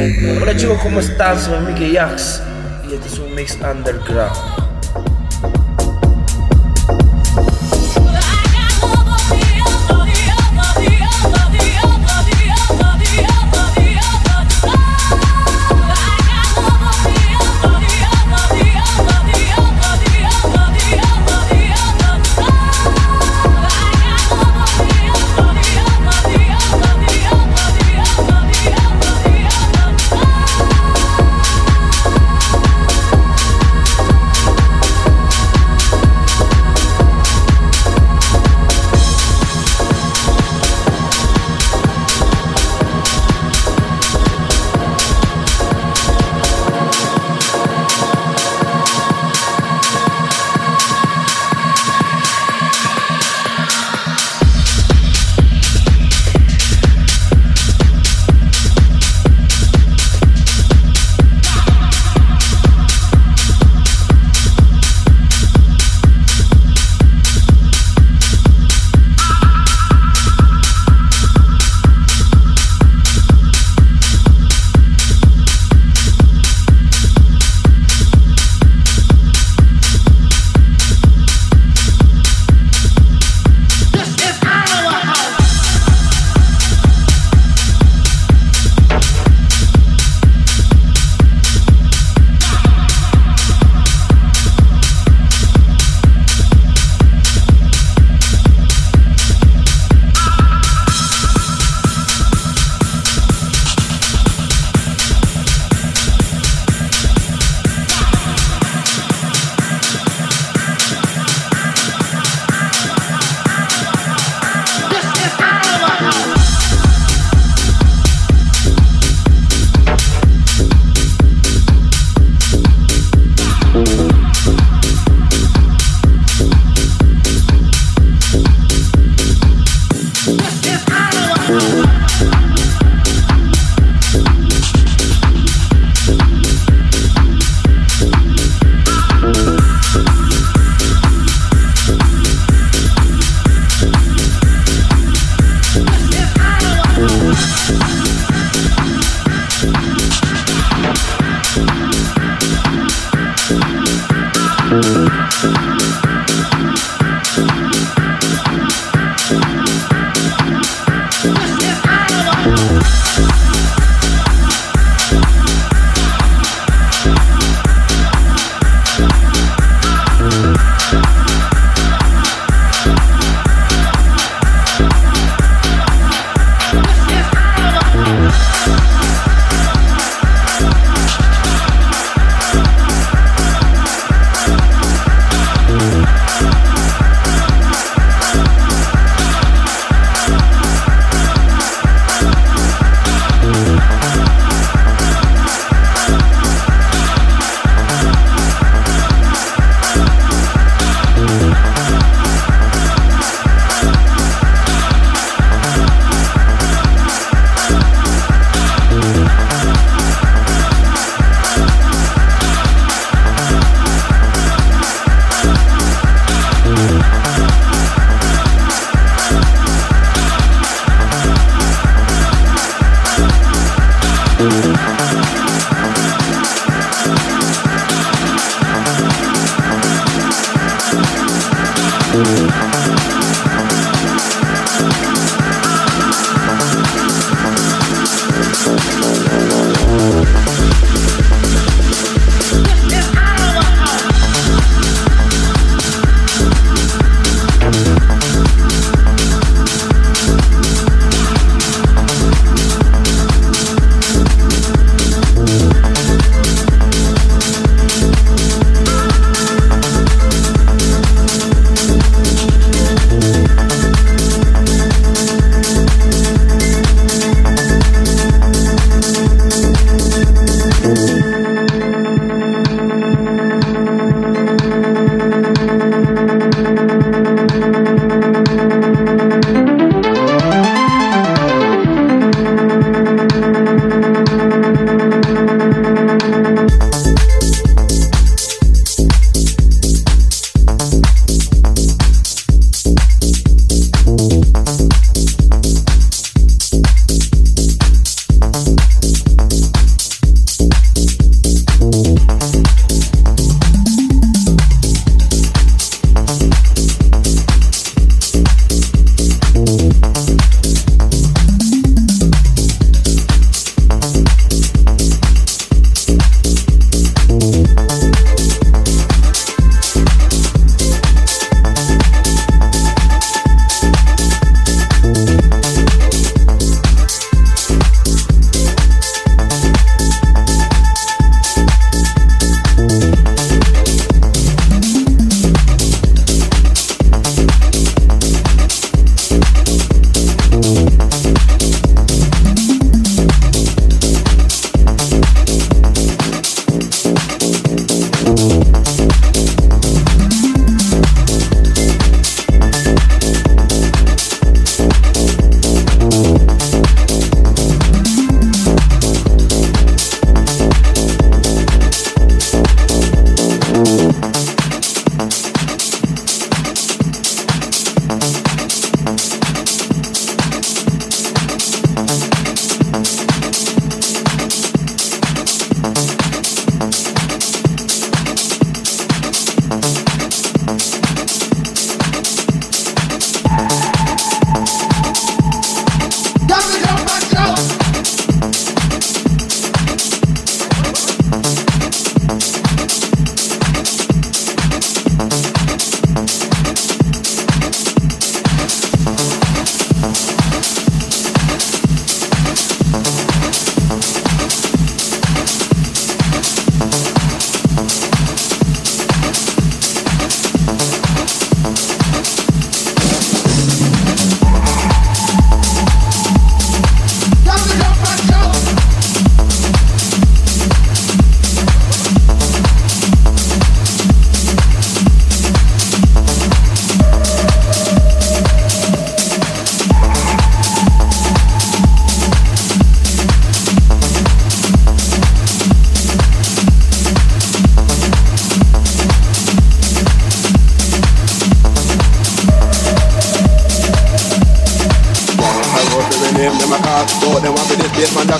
Hola chicos, ¿cómo están? Soy Mickey Jax y este es un mix underground.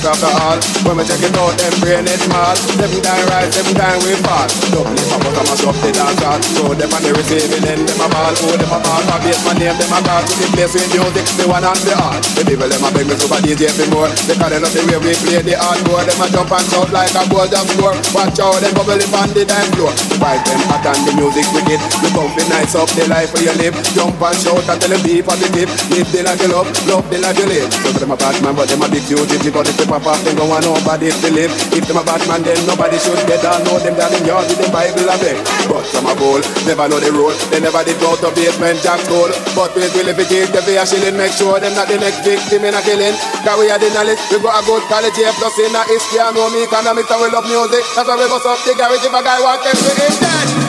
After all, when we check it out, them brain is small. Seven time rise, seven time we fall. For but I mash up the dance hall. Throw them on the receiving end, them a ball. Throw them a ball, for base my name, them a call. To the place with music, the one and the art. The people, them a beg me super DJ for more. Because they love the way we play the hardcore. Them a jump and shout like a goal just score. Watch out, them bubble up on the dance floor. The vibe them hot and the music wicked. The bump nice up the life where you live. Jump and shout and tell them be positive. Live the life you love, love the life you live. So them a bad man, but them a big duty. But if they pop off, them don't want nobody live. If them a bad man, then nobody should get down. Know them down in yard with the Bible a beg. But some a bowl, never know the rule. They never did go to basement jack school. But we will if it give them a shilling, make sure them not the next victim in a killing. Cause we are the knowledge, we got a good college here, plus in a history, I know me economics and we love music. That's why we bust up the garage if a guy want them to dead.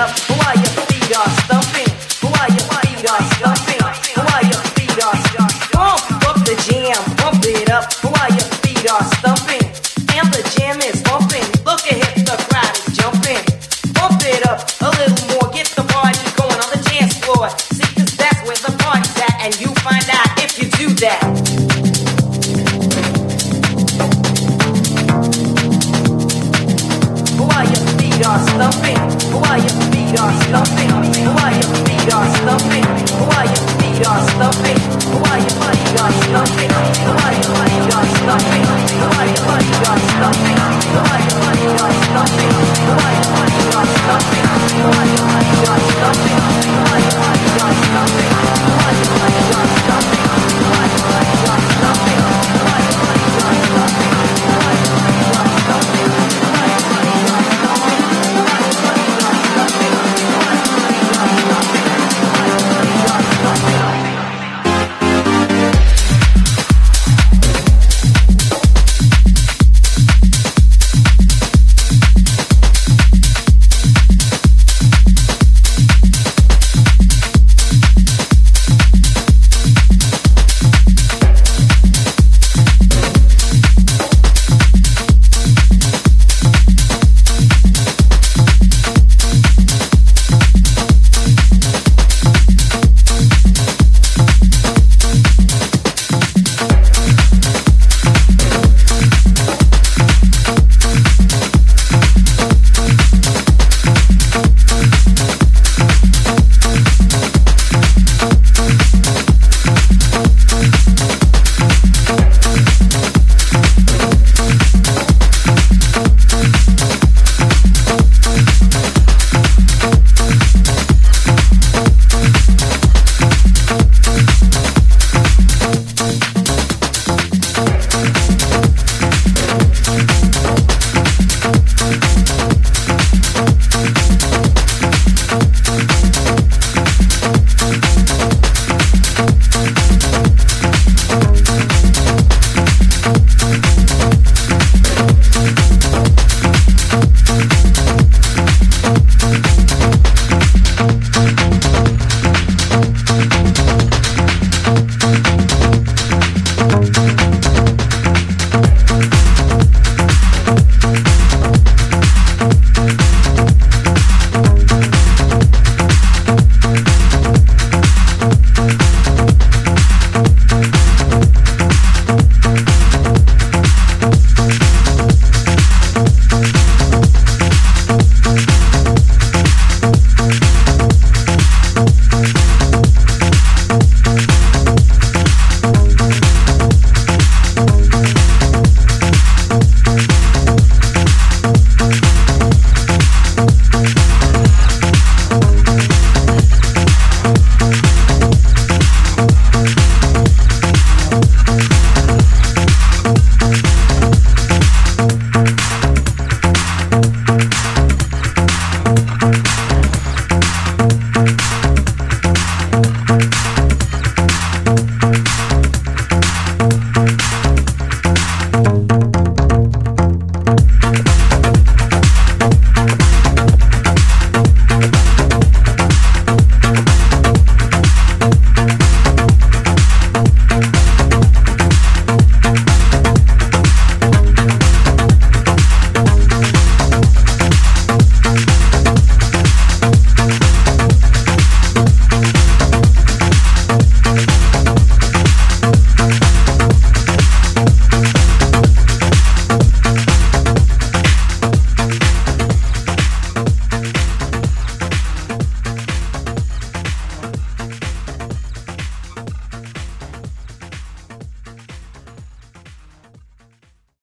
up.